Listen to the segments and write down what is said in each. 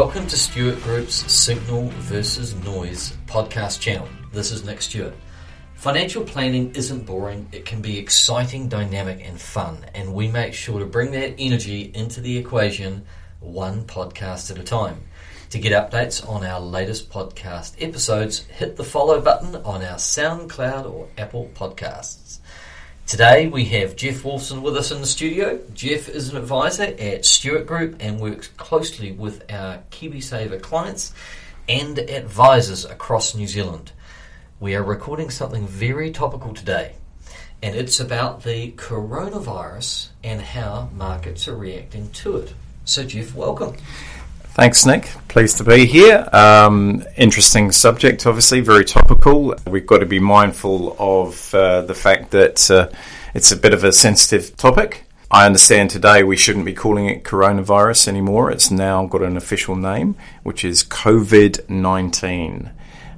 Welcome to Stewart Group's Signal versus Noise podcast channel. This is Nick Stewart. Financial planning isn't boring, it can be exciting, dynamic, and fun, and we make sure to bring that energy into the equation one podcast at a time. To get updates on our latest podcast episodes, hit the follow button on our SoundCloud or Apple Podcasts. Today we have Jeff Wolfson with us in the studio. Jeff is an advisor at Stewart Group and works closely with our KiwiSaver clients and advisors across New Zealand. We are recording something very topical today, and it's about the coronavirus and how markets are reacting to it. So, Jeff, welcome. Thanks, Nick. Pleased to be here. Um, interesting subject, obviously, very topical. We've got to be mindful of uh, the fact that uh, it's a bit of a sensitive topic. I understand today we shouldn't be calling it coronavirus anymore. It's now got an official name, which is COVID 19.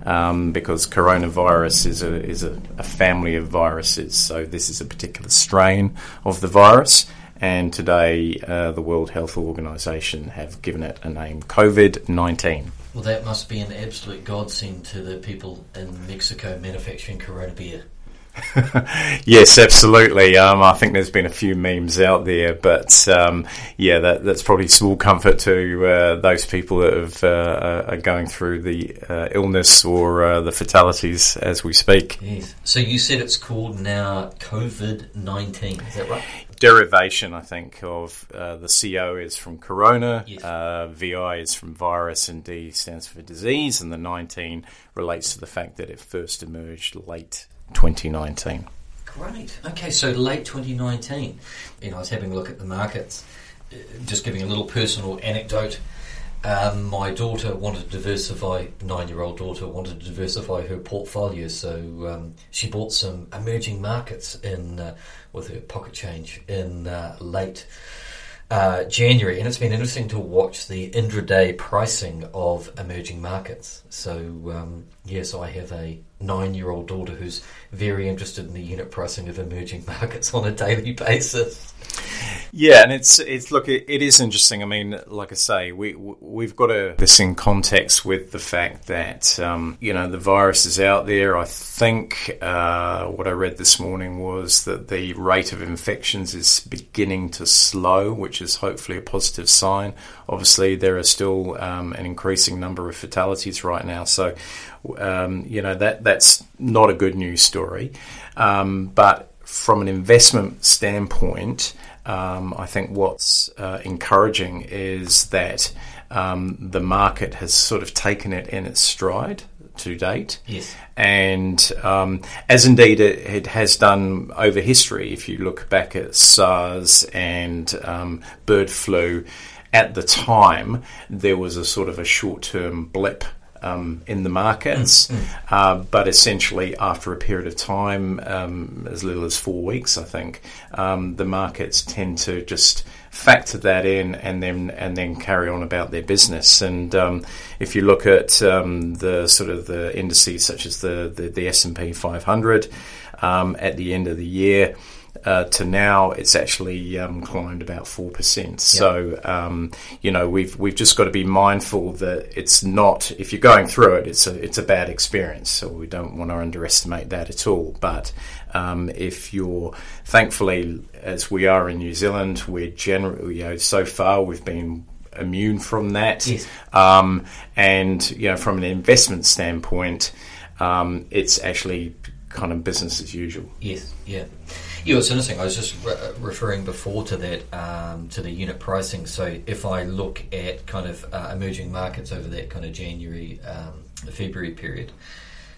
Um, because coronavirus is a is a, a, family of viruses. So this is a particular strain of the virus, and today uh, the World Health Organization have given it a name COVID 19. Well, that must be an absolute godsend to the people in Mexico manufacturing Corona beer. yes, absolutely. Um, I think there's been a few memes out there, but um, yeah, that, that's probably small comfort to uh, those people that have, uh, are going through the uh, illness or uh, the fatalities as we speak. Yes. So you said it's called now COVID 19, is that right? Derivation, I think, of uh, the CO is from corona, yes. Uh, VI is from virus, and D stands for disease, and the 19 relates to the fact that it first emerged late 2019. Great. Okay, so late 2019. You know, I was having a look at the markets. Uh, just giving a little personal anecdote. Um, my daughter wanted to diversify, nine-year-old daughter wanted to diversify her portfolio, so um, she bought some emerging markets in uh, with her pocket change in uh, late uh, January, and it's been interesting to watch the intraday pricing of emerging markets. So, um, yes, I have a nine year old daughter who's very interested in the unit pricing of emerging markets on a daily basis. Yeah, and it's it's look it, it is interesting. I mean, like I say, we we've got to this in context with the fact that um, you know the virus is out there. I think uh, what I read this morning was that the rate of infections is beginning to slow, which is hopefully a positive sign. Obviously, there are still um, an increasing number of fatalities right now, so um, you know that that's not a good news story. Um, but from an investment standpoint, um, I think what's uh, encouraging is that um, the market has sort of taken it in its stride to date. Yes. And um, as indeed it, it, has done over history, if you look back at SARS and um, bird flu, at the time there was a sort of a short term blip um, in the markets. Mm, mm. Uh, but essentially, after a period of time, um, as little as four weeks, I think, um, the markets tend to just factor that in and then and then carry on about their business. And um, if you look at um, the sort of the indices such as the the, the S and P 500 um, at the end of the year uh, to now it's actually um, climbed about four percent. So um, you know we've we've just got to be mindful that it's not if you're going through it, it's a it's a bad experience. So we don't want to underestimate that at all. But um, if you're thankfully as we are in New Zealand, we're generally you know so far we've been immune from that. Yes. Um, and you know from an investment standpoint, um, it's actually kind of business as usual. Yes. Yeah. Yeah, it's interesting. I was just re- referring before to that um, to the unit pricing. So if I look at kind of uh, emerging markets over that kind of January um, February period,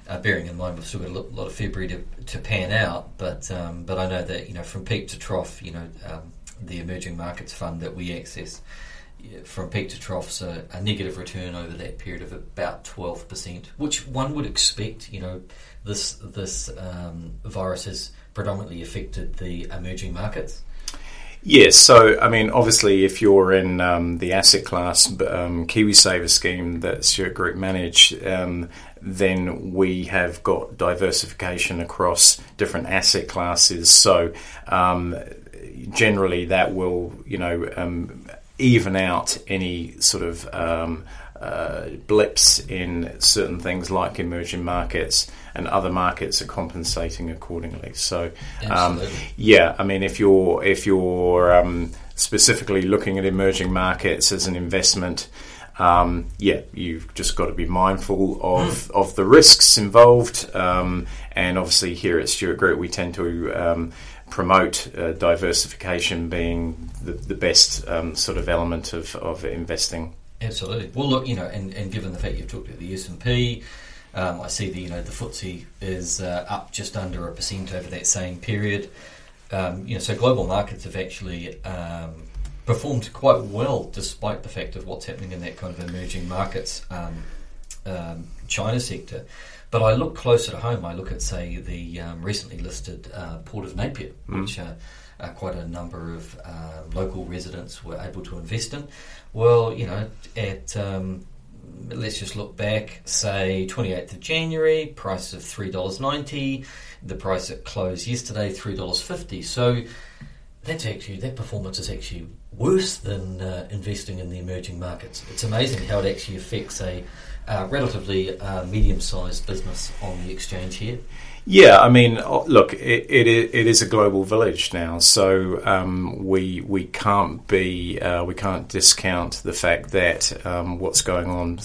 uh, bearing in mind we've still got a lot of February to, to pan out, but um, but I know that you know from peak to trough, you know um, the emerging markets fund that we access from peak to trough, so a negative return over that period of about twelve percent, which one would expect. You know, this this um, virus has predominantly affected the emerging markets? Yes, so I mean, obviously, if you're in um, the asset class um, KiwiSaver scheme that Stewart Group manage, um, then we have got diversification across different asset classes. So um, generally, that will, you know, um, even out any sort of um, uh, blips in certain things like emerging markets and other markets are compensating accordingly. So, um, yeah, I mean, if you're if you're um, specifically looking at emerging markets as an investment, um, yeah, you've just got to be mindful of, mm. of the risks involved. Um, and obviously, here at Stewart Group, we tend to um, promote uh, diversification being the, the best um, sort of element of, of investing. Absolutely. Well, look, you know, and, and given the fact you've talked about the S and P, um, I see that you know the FTSE is uh, up just under a percent over that same period. Um, you know, so global markets have actually um, performed quite well despite the fact of what's happening in that kind of emerging markets um, um, China sector. But I look closer to home. I look at, say, the um, recently listed uh, Port of Napier, mm. which uh, uh, quite a number of uh, local residents were able to invest in. Well, you know, at um, let's just look back, say 28th of January, price of $3.90, the price at close yesterday, $3.50. So that's actually, that performance is actually worse than uh, investing in the emerging markets. It's amazing how it actually affects a uh, relatively uh, medium sized business on the exchange here. Yeah, I mean, look, it, it, it is a global village now, so um, we we can't be uh, we can't discount the fact that um, what's going on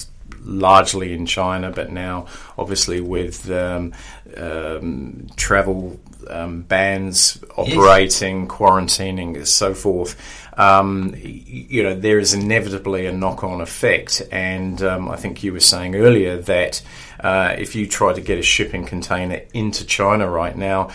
largely in China, but now obviously with um, um travel um, bans operating, yes. quarantining, so forth. Um, you know, there is inevitably a knock-on effect, and I think you were saying earlier that uh, if you try to get a shipping container into China right now,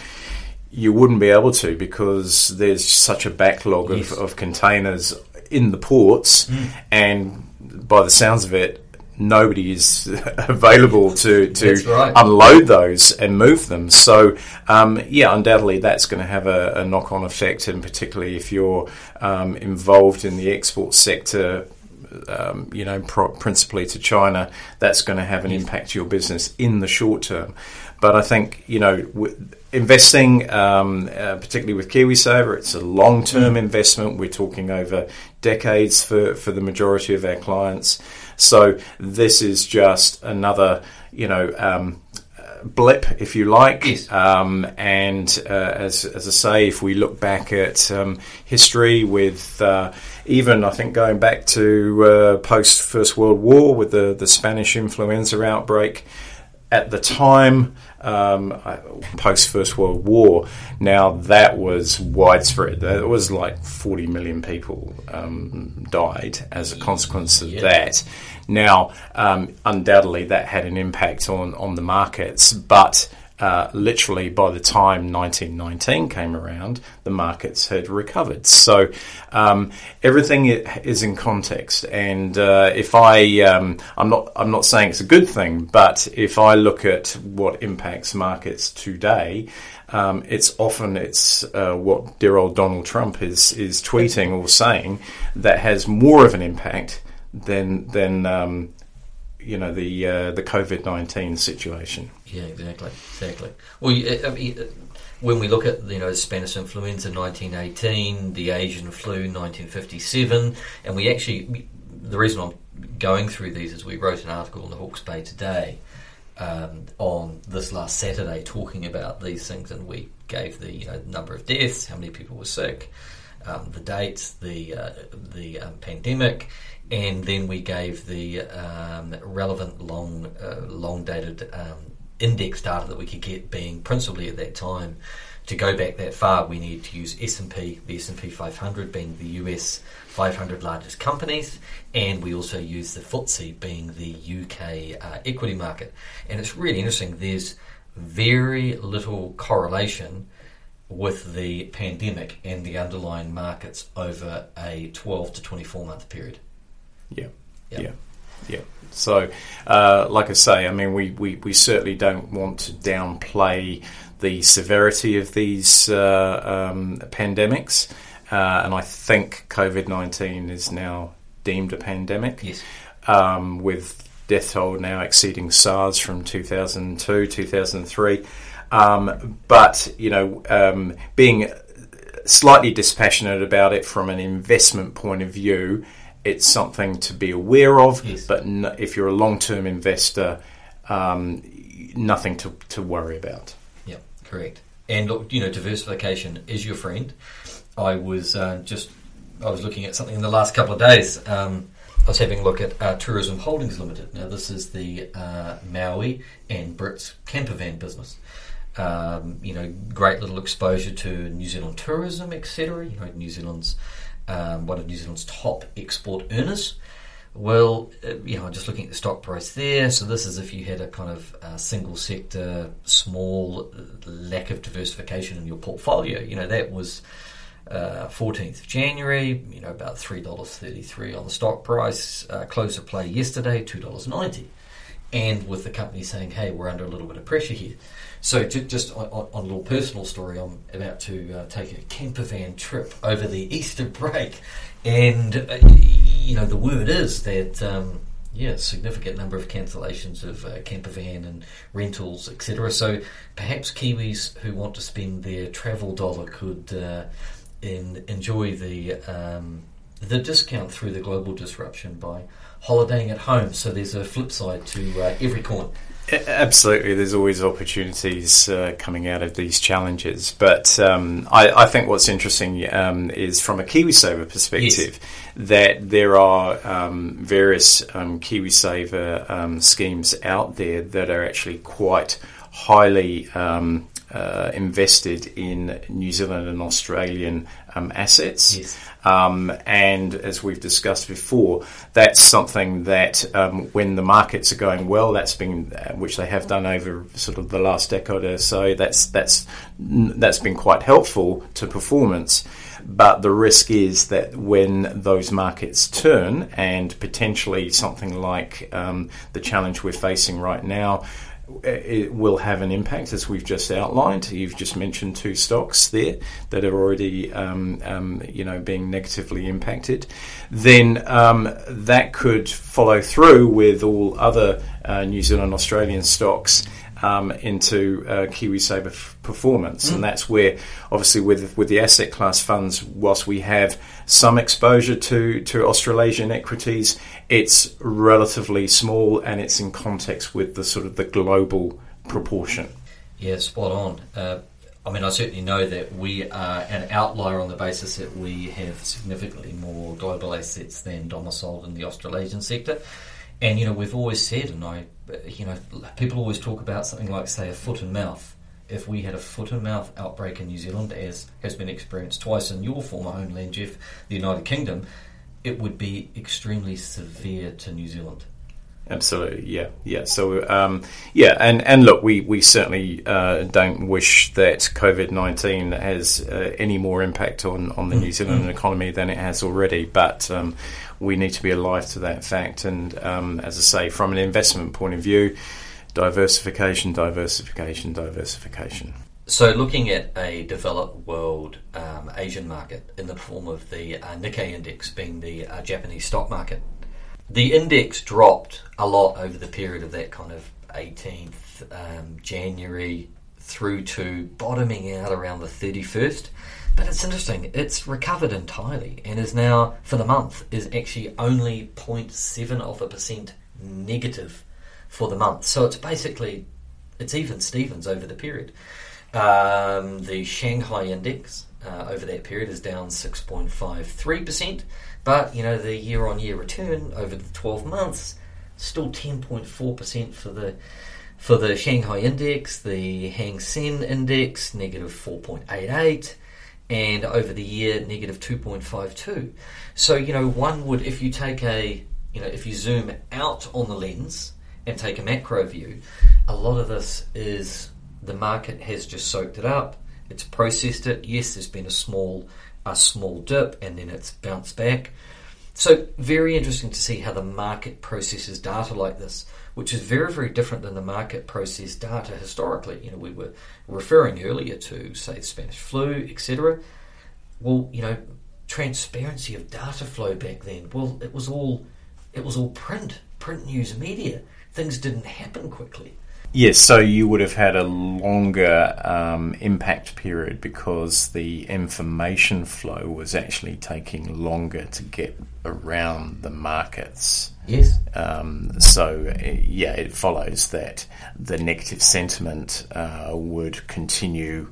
you wouldn't be able to because there's such a backlog yes. of, of, containers in the ports, mm. and by the sounds of it, nobody is available to, to right. unload those and move them. So, um, yeah, undoubtedly that's going to have a, a knock on effect, and particularly if you're um, involved in the export sector um, you know, pro- principally to China, that's going to have an yes. impact to your business in the short term. But I think you know, w- investing, um, uh, particularly with KiwiSaver, it's a long-term mm. investment. We're talking over decades for for the majority of our clients. So this is just another, you know. Um, blip, if you like. Yes. Um, and uh, as, as I say, if we look back at um, history with uh, even, I think, going back to uh, post First World War with the, the Spanish influenza outbreak, at the time, um, post First World War, now that was widespread. That was like 40 million people um, died as a consequence of yeah. that. Now, um, undoubtedly, that had an impact on, on the markets, but uh, literally by the time 1919 came around, the markets had recovered. So um, everything is in context. And uh, if I, um, I'm not, I'm not saying it's a good thing, but if I look at what impacts markets today, um, it's often it's uh, what dear old Donald Trump is is tweeting or saying that has more of an impact than than um, you know the uh, the COVID nineteen situation. Yeah, exactly, exactly. Well, I mean, uh, when we look at you know Spanish influenza nineteen eighteen, the Asian flu nineteen fifty seven, and we actually the reason I'm going through these is we wrote an article in the Hawke's Bay today. Um, on this last Saturday, talking about these things, and we gave the you know, number of deaths, how many people were sick, um, the dates, the uh, the um, pandemic, and then we gave the um, relevant long uh, long dated um, index data that we could get being principally at that time to go back that far we need to use S&P the S&P 500 being the US 500 largest companies and we also use the FTSE being the UK uh, equity market. And it's really interesting there's very little correlation with the pandemic and the underlying markets over a 12 to 24 month period yeah. Yeah. Yeah. So, uh, like I say, I mean, we, we, we certainly don't want to downplay the severity of these uh, um, pandemics. Uh, and I think COVID 19 is now deemed a pandemic. Yes. Um, with death toll now exceeding SARS from 2002, 2003. Um, but, you know, um, being slightly dispassionate about it from an investment point of view. It's something to be aware of, Yes. but n- if you're a long term investor, um, nothing to, to worry about. Yeah, correct. And look, you know, diversification is your friend. I was uh, just I was looking at something in the last couple of days. Um, I was having a look at uh, Tourism Holdings Limited. Now, this is the uh, Maui and Britz camper van business. Um, you know, great little exposure to New Zealand tourism, etc. You know, New Zealand's um, one of New Zealand's top export earners. Well, uh, you know, just looking at the stock price there. So this is if you had a kind of uh, single sector, small lack of diversification in your portfolio. You know, that was uh, 14th of January. You know, about three dollars thirty-three on the stock price. Uh, close of play yesterday, two dollars ninety. And with the company saying, "Hey, we're under a little bit of pressure here." So, ju- just on, on on a little personal story, I'm about to uh, take a camper van trip over the Easter break, and uh, you know the word is that um, yeah, significant number of cancellations of uh, camper van and rentals, etc. So perhaps Kiwis who want to spend their travel dollar could uh, in, enjoy the um, the discount through the global disruption by holidaying at home. So there's a flip side to uh, every coin. Absolutely, there's always opportunities uh, coming out of these challenges. But um, I, I think what's interesting um, is from a KiwiSaver perspective that there are um, various um, KiwiSaver um, schemes out there that are actually quite highly um, uh, invested in New Zealand and Australian um, assets. Yes. Um, and as we've discussed before, that's something that um, when the markets are going well, that's been uh, which they have done over sort of the last decade or so. That's that's that's been quite helpful to performance. But the risk is that when those markets turn, and potentially something like um, the challenge we're facing right now, it will have an impact, as we've just outlined. You've just mentioned two stocks there that are already, um, um, you know, being negatively impacted. Then um, that could follow through with all other uh, New Zealand Australian stocks. Um, into uh, KiwiSaver f- performance, and that's where, obviously, with with the asset class funds, whilst we have some exposure to to Australasian equities, it's relatively small, and it's in context with the sort of the global proportion. Yeah, spot on. Uh, I mean, I certainly know that we are an outlier on the basis that we have significantly more global assets than domiciled in the Australasian sector. And, you know, we've always said, and I, you know, people always talk about something like, say, a foot and mouth. If we had a foot and mouth outbreak in New Zealand, as has been experienced twice in your former homeland, Jeff, the United Kingdom, it would be extremely severe to New Zealand. Absolutely, yeah, yeah. So, um, yeah, and, and look, we we certainly uh, don't wish that COVID nineteen has uh, any more impact on, on the New Zealand economy than it has already. But um, we need to be alive to that fact. And um, as I say, from an investment point of view, diversification, diversification, diversification. So, looking at a developed world um, Asian market in the form of the uh, Nikkei index being the uh, Japanese stock market, the index dropped a lot over the period of that kind of 18th um, January through to bottoming out around the 31st. But it's interesting, it's recovered entirely and is now, for the month, is actually only 0.7 of a percent negative for the month. So it's basically, it's even Stevens over the period. Um, the Shanghai index uh, over that period is down 6.53%, but you know the year-on-year return over the 12 months still 10.4% for the for the Shanghai index, the Hang Seng index negative 4.88, and over the year negative 2.52. So you know one would if you take a you know if you zoom out on the lens and take a macro view, a lot of this is the market has just soaked it up. It's processed it. Yes, there's been a small a small dip and then it's bounced back. So very interesting to see how the market processes data like this, which is very very different than the market process data historically. You know, we were referring earlier to say the Spanish flu, etc. Well, you know, transparency of data flow back then. Well, it was all it was all print, print news media. Things didn't happen quickly. Yes, so you would have had a longer um, impact period because the information flow was actually taking longer to get around the markets. Yes. Um, so, yeah, it follows that the negative sentiment uh, would continue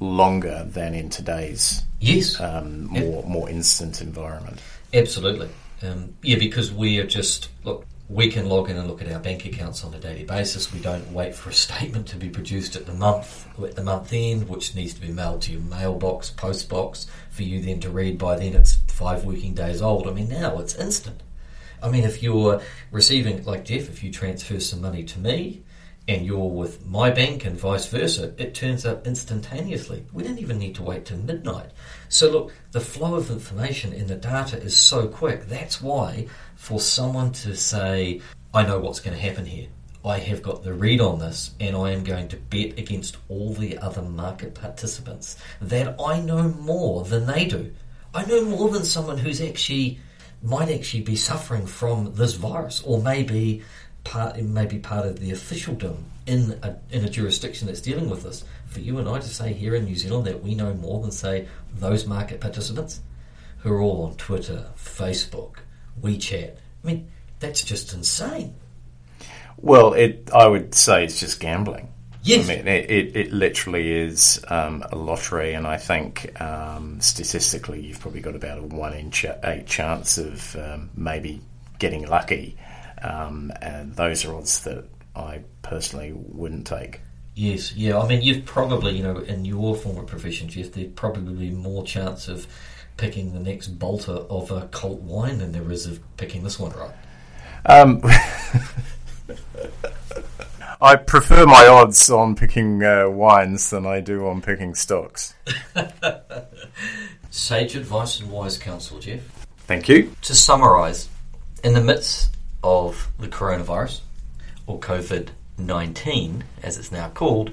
longer than in today's Yes. um, more more instant environment. Absolutely. Um, yeah, because we are just look. We can log in and look at our bank accounts on a daily basis. We don't wait for a statement to be produced at the month at the month end, which needs to be mailed to your mailbox, post box, for you then to read. By then, it's five working days old. I mean, now it's instant. I mean, if you're receiving, like Jeff, if you transfer some money to me and you're with my bank and vice versa, it turns up instantaneously. We don't even need to wait till midnight. So, look, the flow of information in the data is so quick. That's why, for someone to say, I know what's going to happen here, I have got the read on this, and I am going to bet against all the other market participants that I know more than they do. I know more than someone who's actually might actually be suffering from this virus, or maybe part maybe part of the officialdom in a, in a jurisdiction that's dealing with this. For you and I to say here in New Zealand that we know more than say those market participants who are all on Twitter, Facebook, WeChat. I mean, that's just insane. Well, it I would say it's just gambling. Yes. I mean, it, it, it literally is um, a lottery, and I think um, statistically you've probably got about a one in ch- eight chance of um, maybe getting lucky. Um, and those are odds that I personally wouldn't take. Yes, yeah. I mean, you've probably, you know, in your former profession, Jeff, there'd probably be more chance of picking the next bolter of a cult wine than there is of picking this one right. Um, I prefer my odds on picking uh, wines than I do on picking stocks. Sage advice and wise counsel, Jeff. Thank you. To summarise, in the midst of the coronavirus, or COVID 19, as it's now called,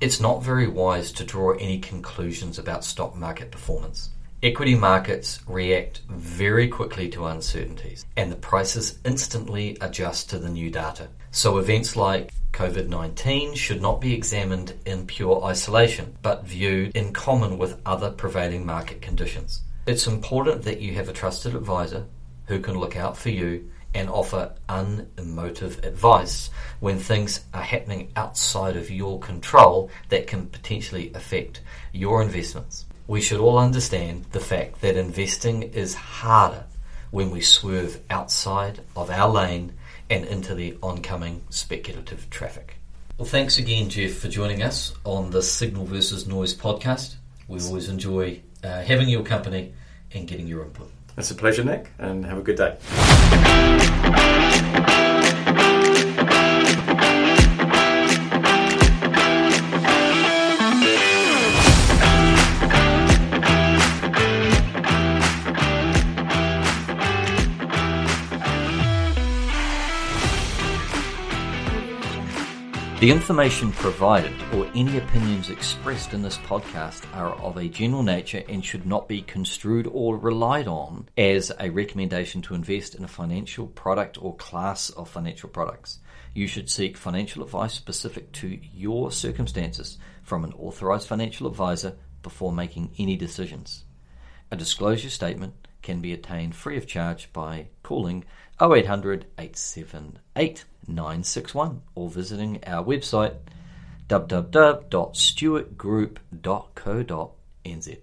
it's not very wise to draw any conclusions about stock market performance. Equity markets react very quickly to uncertainties, and the prices instantly adjust to the new data. So, events like COVID 19 should not be examined in pure isolation, but viewed in common with other prevailing market conditions. It's important that you have a trusted advisor who can look out for you and offer unemotive advice when things are happening outside of your control that can potentially affect your investments. We should all understand the fact that investing is harder when we swerve outside of our lane and into the oncoming speculative traffic. Well, thanks again, Jeff, for joining us on the Signal versus Noise podcast. We always enjoy uh, having your company and getting your input. It's a pleasure, Nick, and have a good day. The information provided or any opinions expressed in this podcast are of a general nature and should not be construed or relied on as a recommendation to invest in a financial product or class of financial products. You should seek financial advice specific to your circumstances from an authorized financial advisor before making any decisions. A disclosure statement can be attained free of charge by calling 0800 878 961 or visiting our website www.stewartgroup.co.nz.